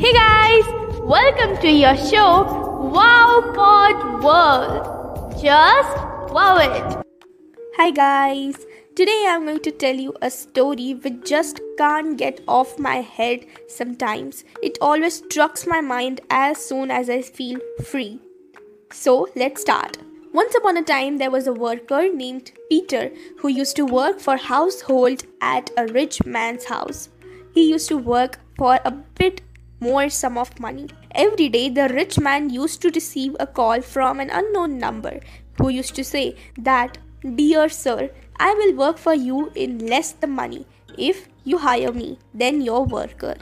Hey guys, welcome to your show Wow Pod World. Just wow it. Hi guys, today I'm going to tell you a story which just can't get off my head sometimes. It always struck my mind as soon as I feel free. So let's start. Once upon a time, there was a worker named Peter who used to work for household at a rich man's house. He used to work for a bit more sum of money. Every day, the rich man used to receive a call from an unknown number who used to say that, Dear sir, I will work for you in less the money if you hire me than your worker.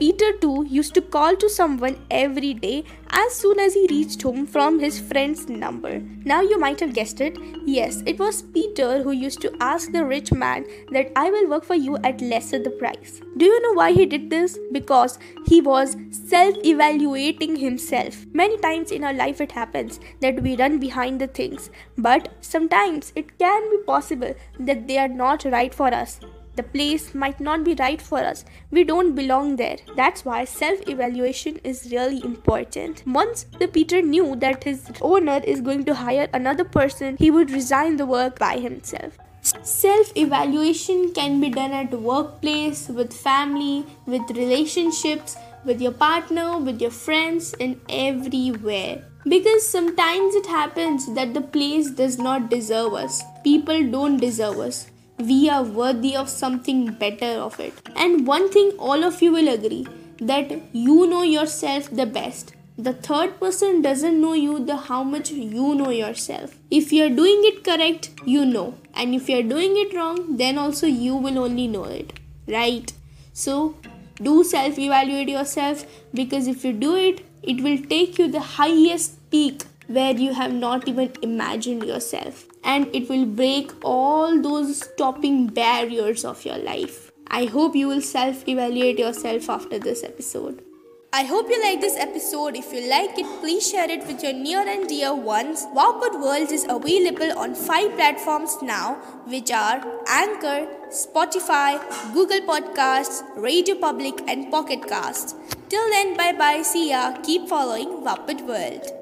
Peter too used to call to someone every day as soon as he reached home from his friend's number. Now you might have guessed it. Yes, it was Peter who used to ask the rich man that I will work for you at lesser the price. Do you know why he did this? Because he was self-evaluating himself. Many times in our life it happens that we run behind the things, but sometimes it can be possible that they are not right for us the place might not be right for us. We don't belong there. That's why self evaluation is really important. Once the Peter knew that his owner is going to hire another person, he would resign the work by himself. Self evaluation can be done at the workplace, with family, with relationships, with your partner, with your friends, and everywhere. Because sometimes it happens that the place does not deserve us. People don't deserve us we are worthy of something better of it. And one thing all of you will agree that you know yourself the best. The third person doesn't know you the how much you know yourself. If you're doing it correct, you know. And if you're doing it wrong, then also you will only know it. Right? So do self evaluate yourself because if you do it, it will take you the highest peak where you have not even imagined yourself and it will break all those stopping barriers of your life. I hope you will self evaluate yourself after this episode. I hope you like this episode. If you like it, please share it with your near and dear ones. Wowpod World is available on five platforms now, which are Anchor, Spotify, Google Podcasts, Radio Public, and Pocket Casts. Till then, bye bye, see ya. Keep following Wowpod World.